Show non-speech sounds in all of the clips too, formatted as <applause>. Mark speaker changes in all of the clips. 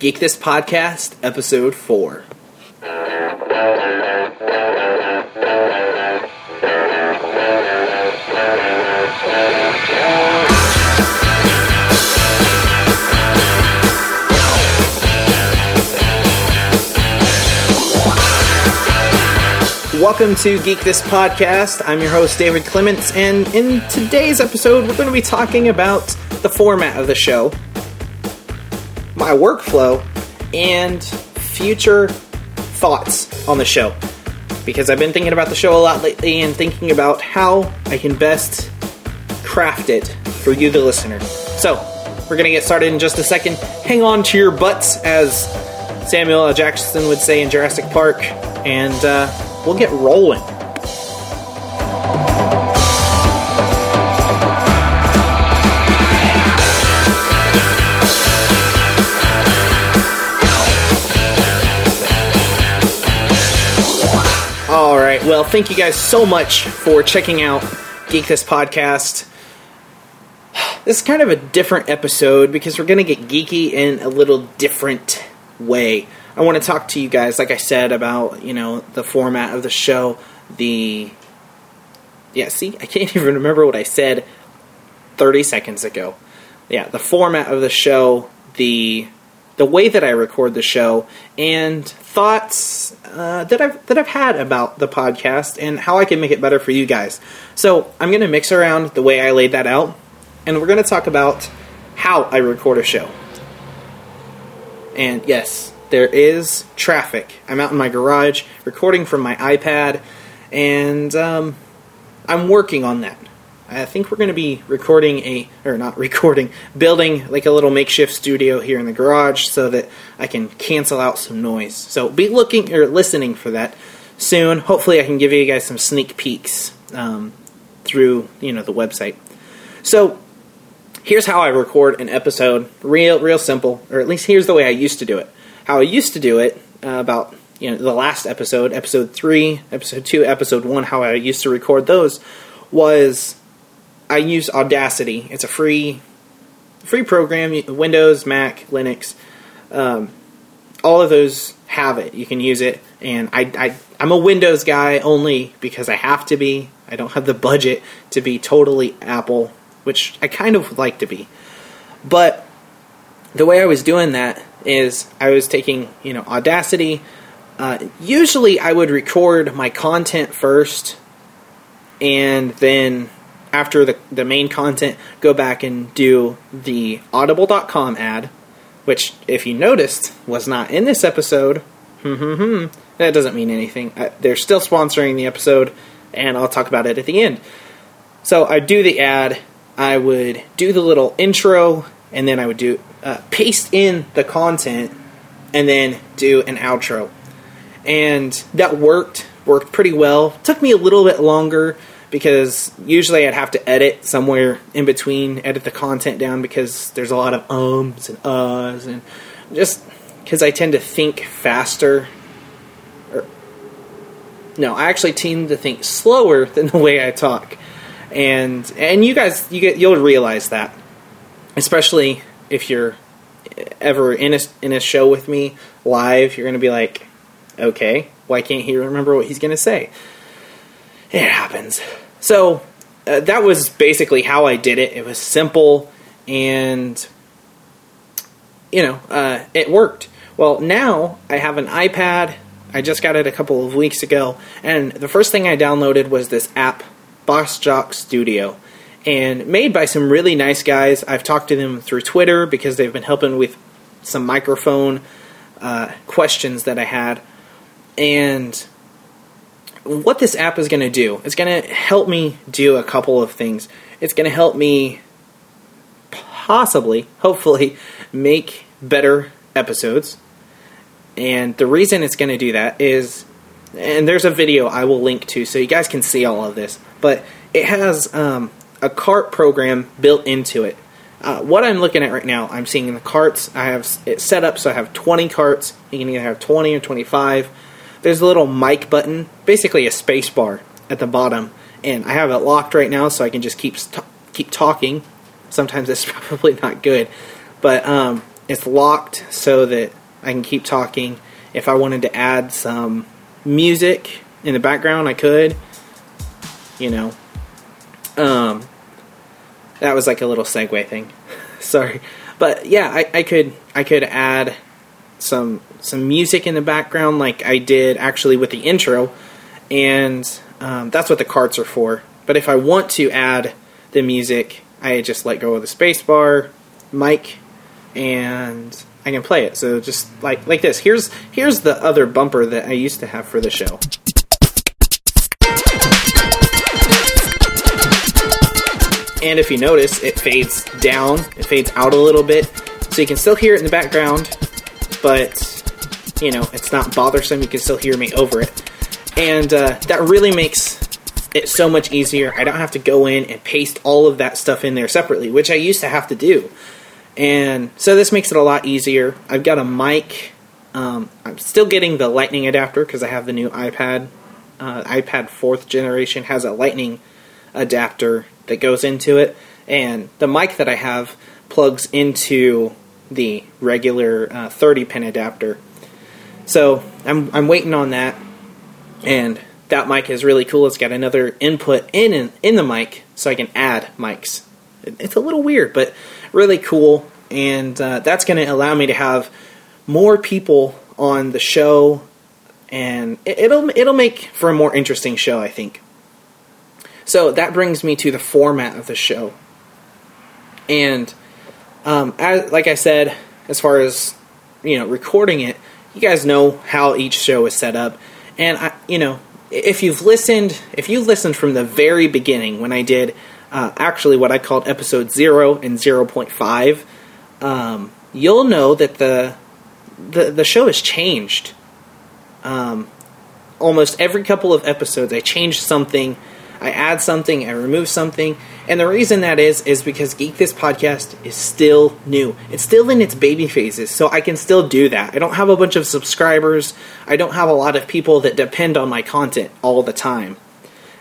Speaker 1: Geek This Podcast, Episode 4. Welcome to Geek This Podcast. I'm your host, David Clements, and in today's episode, we're going to be talking about the format of the show, my workflow, and future thoughts on the show. Because I've been thinking about the show a lot lately and thinking about how I can best craft it for you, the listener. So, we're going to get started in just a second. Hang on to your butts, as Samuel L. Jackson would say in Jurassic Park, and uh, we'll get rolling. Well, thank you guys so much for checking out Geek This Podcast. <sighs> This is kind of a different episode because we're going to get geeky in a little different way. I want to talk to you guys, like I said, about you know the format of the show. The yeah, see, I can't <laughs> even remember what I said thirty seconds ago. Yeah, the format of the show, the the way that I record the show, and thoughts uh, that I've that I've had about the podcast and how I can make it better for you guys. So I'm going to mix around the way I laid that out, and we're going to talk about how I record a show. And yes, there is traffic. I'm out in my garage recording from my iPad, and um, I'm working on that. I think we're going to be recording a, or not recording, building like a little makeshift studio here in the garage so that I can cancel out some noise. So be looking or listening for that soon. Hopefully, I can give you guys some sneak peeks um, through you know the website. So here's how I record an episode. Real, real simple, or at least here's the way I used to do it. How I used to do it uh, about you know the last episode, episode three, episode two, episode one. How I used to record those was I use Audacity. It's a free free program. Windows, Mac, Linux, um, all of those have it. You can use it, and I, I I'm a Windows guy only because I have to be. I don't have the budget to be totally Apple, which I kind of would like to be. But the way I was doing that is I was taking you know Audacity. Uh, usually, I would record my content first, and then after the, the main content, go back and do the audible.com ad, which, if you noticed, was not in this episode. that doesn't mean anything. Uh, they're still sponsoring the episode, and I'll talk about it at the end. So I do the ad, I would do the little intro, and then I would do uh, paste in the content, and then do an outro. And that worked, worked pretty well. Took me a little bit longer because usually I'd have to edit somewhere in between, edit the content down because there's a lot of ums and uhs, and just because I tend to think faster. Or, no, I actually tend to think slower than the way I talk, and and you guys you get you'll realize that, especially if you're ever in a in a show with me live, you're to be like, okay, why can't he remember what he's to say? It happens. So uh, that was basically how I did it. It was simple and you know, uh, it worked. Well, now I have an iPad. I just got it a couple of weeks ago, and the first thing I downloaded was this app, BossJock Studio, and made by some really nice guys. I've talked to them through Twitter because they've been helping with some microphone uh, questions that I had, and what this app is going to do, it's going to help me do a couple of things. It's going to help me possibly, hopefully, make better episodes. And the reason it's going to do that is, and there's a video I will link to so you guys can see all of this, but it has um, a cart program built into it. Uh, what I'm looking at right now, I'm seeing the carts. I have it set up so I have 20 carts. You can either have 20 or 25 there's a little mic button, basically a space bar at the bottom, and I have it locked right now so I can just keep keep talking. Sometimes it's <laughs> probably not good, but um, it's locked so that I can keep talking. If I wanted to add some music in the background, I could. You know, um, that was like a little segue thing. <laughs> Sorry, but yeah, I, I could I could add some some music in the background, like I did actually with the intro, and um, that's what the carts are for. But if I want to add the music, I just let go of the spacebar, mic, and I can play it. So just like like this. Here's here's the other bumper that I used to have for the show. And if you notice, it fades down, it fades out a little bit, so you can still hear it in the background, but you know it's not bothersome. You can still hear me over it, and uh, that really makes it so much easier. I don't have to go in and paste all of that stuff in there separately, which I used to have to do. And so this makes it a lot easier. I've got a mic. Um, I'm still getting the lightning adapter because I have the new iPad. Uh, iPad fourth generation has a lightning adapter that goes into it, and the mic that I have plugs into the regular uh, 30 pin adapter. So I'm I'm waiting on that, and that mic is really cool. It's got another input in in, in the mic, so I can add mics. It's a little weird, but really cool, and uh, that's going to allow me to have more people on the show, and it'll it'll make for a more interesting show, I think. So that brings me to the format of the show. And um, as, like I said, as far as you know, recording it, you guys know how each show is set up, and I, you know, if you've listened, if you listened from the very beginning when I did uh, actually what I called episode zero and zero point five, um, you'll know that the the the show has changed. Um, almost every couple of episodes, I change something I add something, I remove something. And the reason that is, is because Geek This Podcast is still new. It's still in its baby phases, so I can still do that. I don't have a bunch of subscribers. I don't have a lot of people that depend on my content all the time.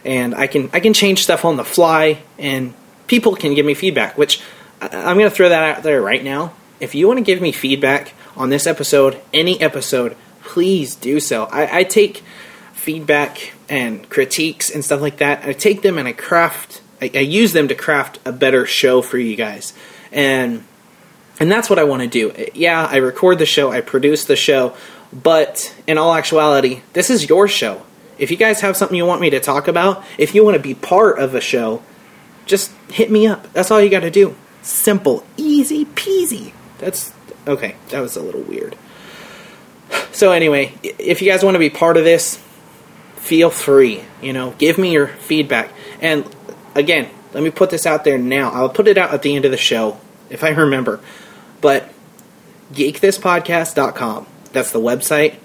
Speaker 1: And I can I can change stuff on the fly, and people can give me feedback, which I'm going to throw that out there right now. If you want to give me feedback on this episode, any episode, please do so. I, I take feedback and critiques and stuff like that. I take them and I craft, I, I use them to craft a better show for you guys, and and that's what I want to do. Uh, yeah, I record the show, I produce the show, but in all actuality, this is your show. If you guys have something you want me to talk about, if you want to be part of a show, just hit me up. That's all you got to do. Simple, easy peasy. That's okay. That was a little weird. <sighs> So anyway, if you guys want to be part of this, feel free. You know, give me your feedback. And again, let me put this out there now. I'll put it out at the end of the show if I remember. But geekthispodcast.com. That's the website.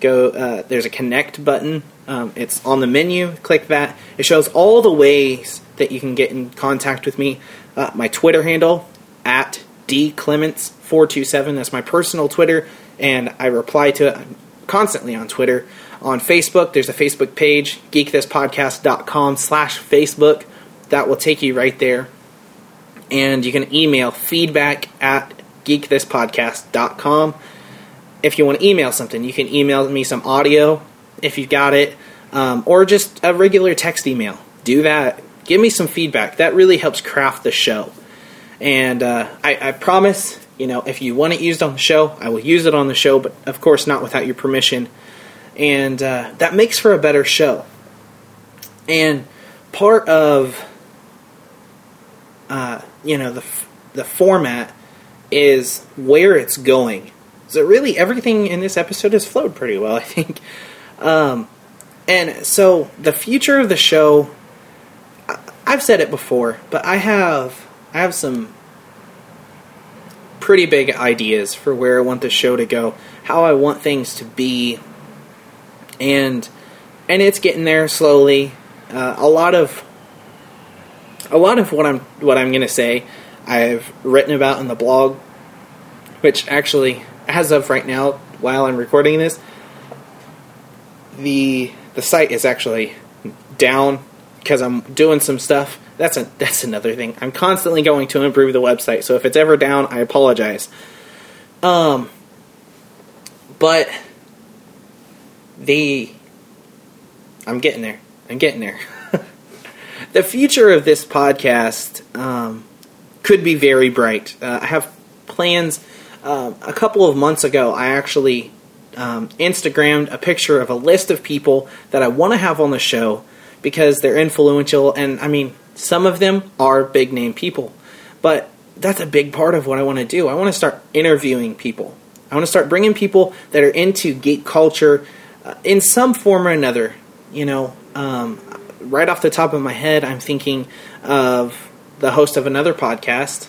Speaker 1: Go. Uh, there's a connect button. Um, it's on the menu. Click that. It shows all the ways that you can get in contact with me. Uh, my Twitter handle at dclements427. That's my personal Twitter, and I reply to it constantly on Twitter. On Facebook, there's a Facebook page, geekthispodcast.com slash Facebook. That will take you right there. And you can email feedback at geekthispodcast.com. If you want to email something, you can email me some audio if you've got it, um, or just a regular text email. Do that. Give me some feedback. That really helps craft the show. And uh, I, I promise, you know, if you want it used on the show, I will use it on the show, but of course not without your permission and uh, that makes for a better show. And part of uh, you know the the format is where it's going. So really, everything in this episode has flowed pretty well, <laughs> I think. Um, and so the future of the show, I've said it before, but I have I have some pretty big ideas for where I want the show to go, how I want things to be, and and it's getting there slowly. Uh, a lot of a lot of what I'm what I'm going to say, I've written about in the blog, which actually, as of right now, while I'm recording this, the the site is actually down because I'm doing some stuff. That's a that's another thing. I'm constantly going to improve the website. So if it's ever down, I apologize. Um, but the I'm getting there. I'm getting there. <laughs> the future of this podcast um, could be very bright. Uh, I have plans. Uh, a couple of months ago, I actually um, Instagrammed a picture of a list of people that I want to have on the show because they're influential, and I mean, some of them are big name people, but that's a big part of what I want to do. I want to start interviewing people. I want to start bringing people that are into geek culture in some form or another. You know, um, right off the top of my head, I'm thinking of the host of another podcast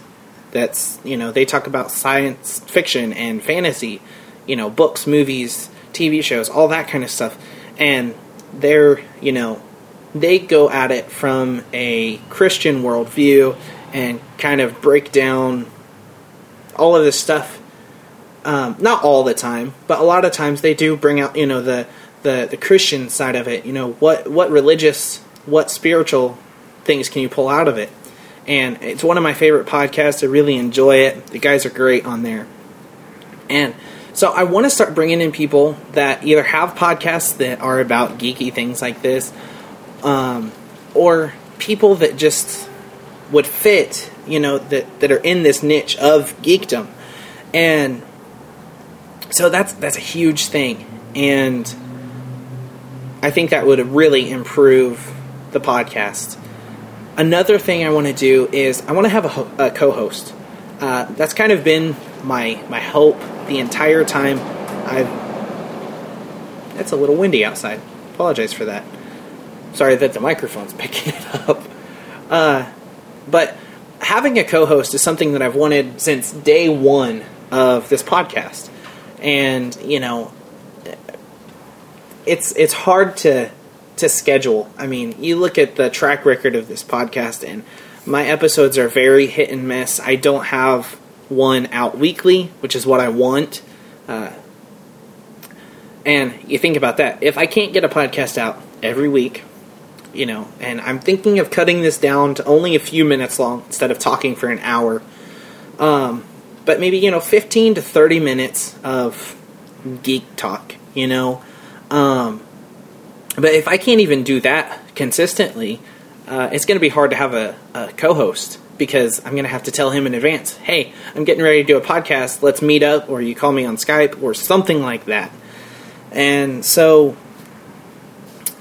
Speaker 1: that's, you know, they talk about science fiction and fantasy, you know, books, movies, TV shows, all that kind of stuff. And they're, you know, they go at it from a Christian worldview and kind of break down all of this stuff. Um, not all the time, but a lot of times they do bring out, you know, the, the, the Christian side of it. You know, what, what religious, what spiritual things can you pull out of it? And it's one of my favorite podcasts. I really enjoy it. The guys are great on there. And so I want to start bringing in people that either have podcasts that are about geeky things like this, um, or people that just would fit, you know, that that are in this niche of geekdom, and so that's that's a huge thing, and I think that would really improve the podcast. Another thing I want to do is I want to have a, ho- a co-host. Uh, that's kind of been my my hope the entire time. I've. It's a little windy outside. Apologize for that. Sorry that the microphone's <laughs> picking it up. Uh, but having a co-host is something that I've wanted since day one of this podcast, and you know, it's it's hard to to schedule. I mean, you look at the track record of this podcast, and my episodes are very hit and miss. I don't have one out weekly, which is what I want. Uh, and you think about that. If I can't get a podcast out every week, you know, and I'm thinking of cutting this down to only a few minutes long instead of talking for an hour. Um, but maybe, you know, 15 to 30 minutes of geek talk, you know. Um, but if I can't even do that consistently, uh, it's going to be hard to have a, a co host because I'm going to have to tell him in advance, hey, I'm getting ready to do a podcast, let's meet up, or you call me on Skype, or something like that. And so,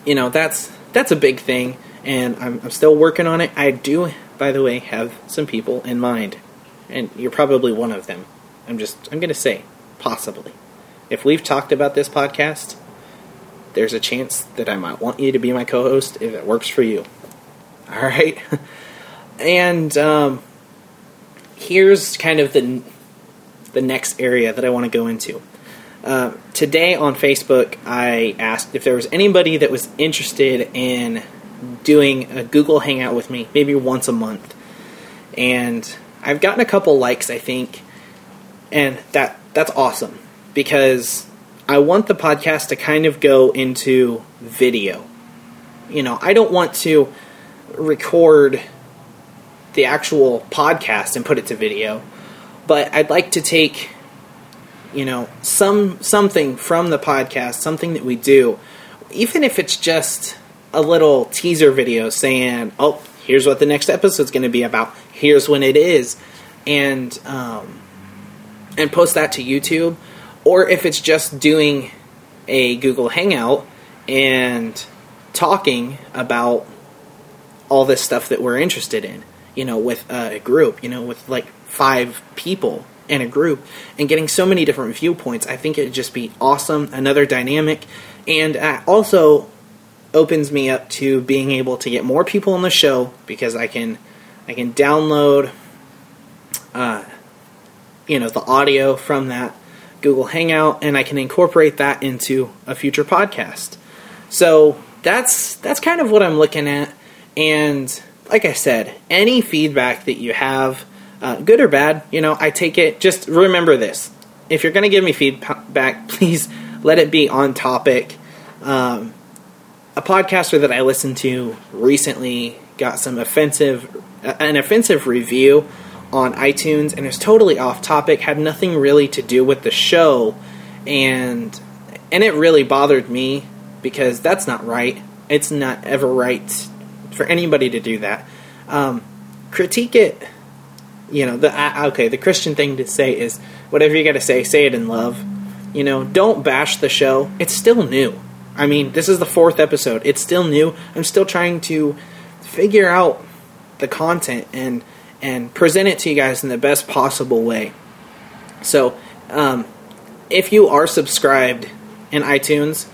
Speaker 1: you know, that's that's a big thing, and I'm, I'm still working on it. I do, by the way, have some people in mind, and you're probably one of them. I'm just, I'm going to say, possibly. If we've talked about this podcast, there's a chance that I might want you to be my co host if it works for you. All right? <laughs> and um, here's kind of the, the next area that I want to go into. Uh, today on Facebook, I asked if there was anybody that was interested in doing a Google Hangout with me, maybe once a month. And I've gotten a couple likes, I think, and that that's awesome because I want the podcast to kind of go into video. You know, I don't want to record the actual podcast and put it to video, but I'd like to take you know some something from the podcast something that we do even if it's just a little teaser video saying oh here's what the next episode's going to be about. Here's when it is. And um, and post that to youtube. Or if it's just doing a google hangout and talking about all this stuff that we're interested in you know with a group you know with like five people in a group and getting so many different viewpoints. I think it'd just be awesome, another dynamic, and uh, also opens me up to being able to get more people on the show because I can I can download uh, you know the audio from that Google Hangout and I can incorporate that into a future podcast. So that's that's kind of what I'm looking at and like I said, any feedback that you have uh, good or bad, you know, I take it. Just remember this: if you're going to give me feedback, <laughs> please let it be on topic. Um, a podcaster that I listened to recently got some offensive, an offensive review on iTunes, and it's totally off topic, had nothing really to do with the show, and and it really bothered me because that's not right. It's not ever right for anybody to do that. Um, critique it. You know, the uh, okay. The Christian thing to say is whatever you got to say, say it in love. You know, don't bash the show. It's still new. I mean, this is the fourth episode. It's still new. I'm still trying to figure out the content and and present it to you guys in the best possible way. So, um, if you are subscribed in iTunes,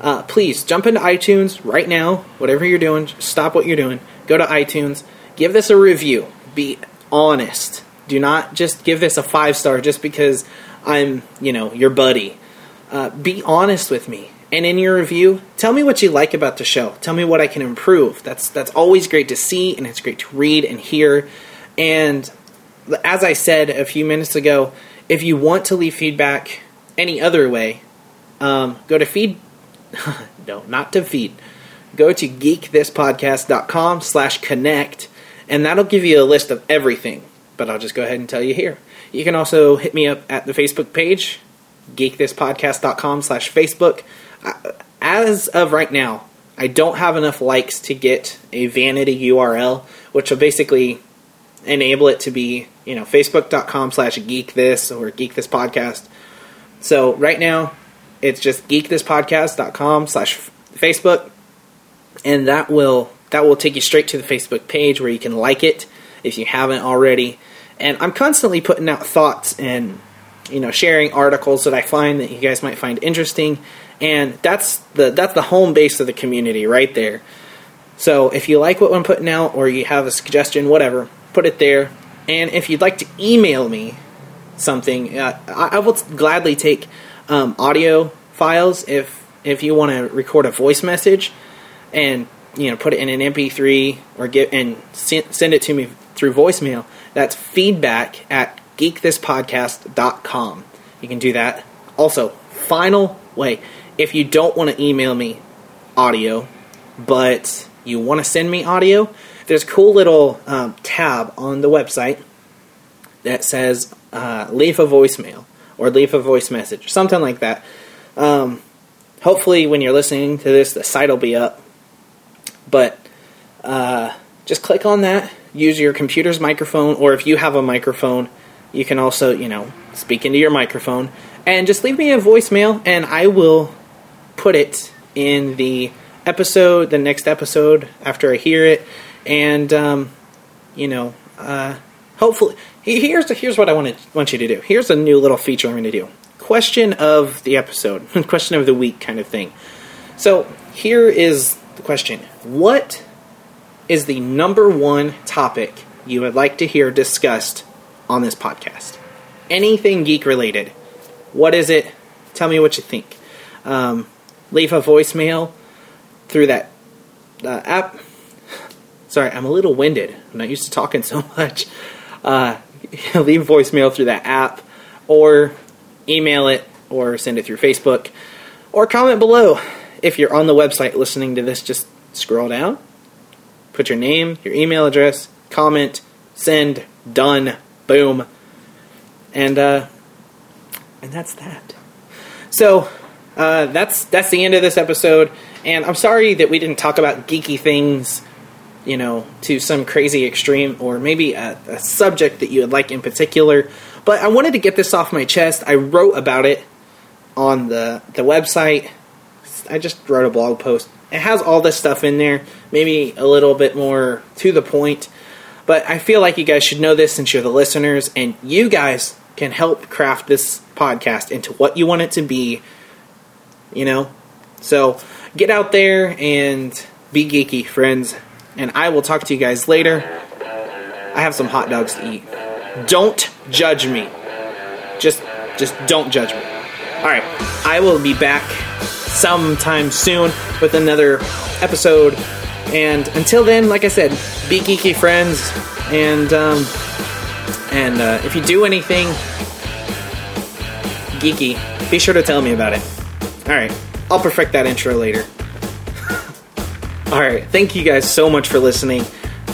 Speaker 1: uh, please jump into iTunes right now. Whatever you're doing, stop what you're doing. Go to iTunes. Give this a review. Be honest. Do not just give this a five star just because I'm, you know, your buddy. Uh, be honest with me. And in your review, tell me what you like about the show. Tell me what I can improve. That's that's always great to see, and it's great to read and hear. And as I said a few minutes ago, if you want to leave feedback any other way, um, go to feed. <laughs> no, not to feed. Go to geekthispodcast.com slash connect, and that'll give you a list of everything. But I'll just go ahead and tell you here. You can also hit me up at the Facebook page, geekthispodcast.com slash Facebook. As of right now, I don't have enough likes to get a vanity URL, which will basically enable it to be, you know, facebook.com slash geek this or geek this podcast. So right now, it's just geekthispodcast.com slash Facebook, and that will that will take you straight to the Facebook page where you can like it if you haven't already. And I'm constantly putting out thoughts and you know sharing articles that I find that you guys might find interesting, and that's the that's the home base of the community right there. So if you like what I'm putting out or you have a suggestion, whatever, put it there. And if you'd like to email me something, uh, I, I, will gladly take um, audio files if if you want to record a voice message and you know put it in an MP3 or get and send it to me through voicemail. That's feedback at geekthispodcast.com. You can do that. Also, final way, if you don't want to email me audio, but you want to send me audio, there's a cool little um, tab on the website that says uh, leave a voicemail or leave a voice message, something like that. Um, hopefully, when you're listening to this, the site will be up. But uh, just click on that. Use your computer's microphone, or if you have a microphone, you can also, you know, speak into your microphone and just leave me a voicemail, and I will put it in the episode, the next episode after I hear it, and um, you know, uh, hopefully, here's here's what I want to want you to do. Here's a new little feature I'm going to do: question of the episode, <laughs> question of the week, kind of thing. So here is the question: What is the number one topic you would like to hear discussed on this podcast? Anything geek related. What is it? Tell me what you think. Um, leave a voicemail through that uh, app Sorry, I'm a little winded. I'm not used to talking so much. Uh, <laughs> leave voicemail through that app, or email it, or send it through Facebook, or comment below. If you're on the website listening to this, just scroll down, put your name, your email address, comment, send, done, boom, and uh, and that's that. So uh, that's that's the end of this episode. And I'm sorry that we didn't talk about geeky things you know, to some crazy extreme or maybe a, a, subject that you would like in particular. But I wanted to get this off my chest. I wrote about it on the, the website. I just wrote a blog post. It has all this stuff in there, maybe a little bit more to the point. But I feel like you guys should know this since you're the listeners, and you guys can help craft this podcast into what you want it to be. You know? So get out there and be geeky, friends and I will talk to you guys later. I have some hot dogs to eat. Don't judge me. Just just don't judge me. All right, I will be back sometime soon with another episode. And until then, like I said, be geeky, friends. And um, and uh, if you do anything geeky, be sure to tell me about it. All right, I'll perfect that intro later. <laughs> All right. Thank you guys so much for listening.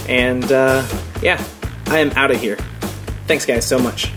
Speaker 1: And uh, yeah, I am out of here. Thanks, guys, so much.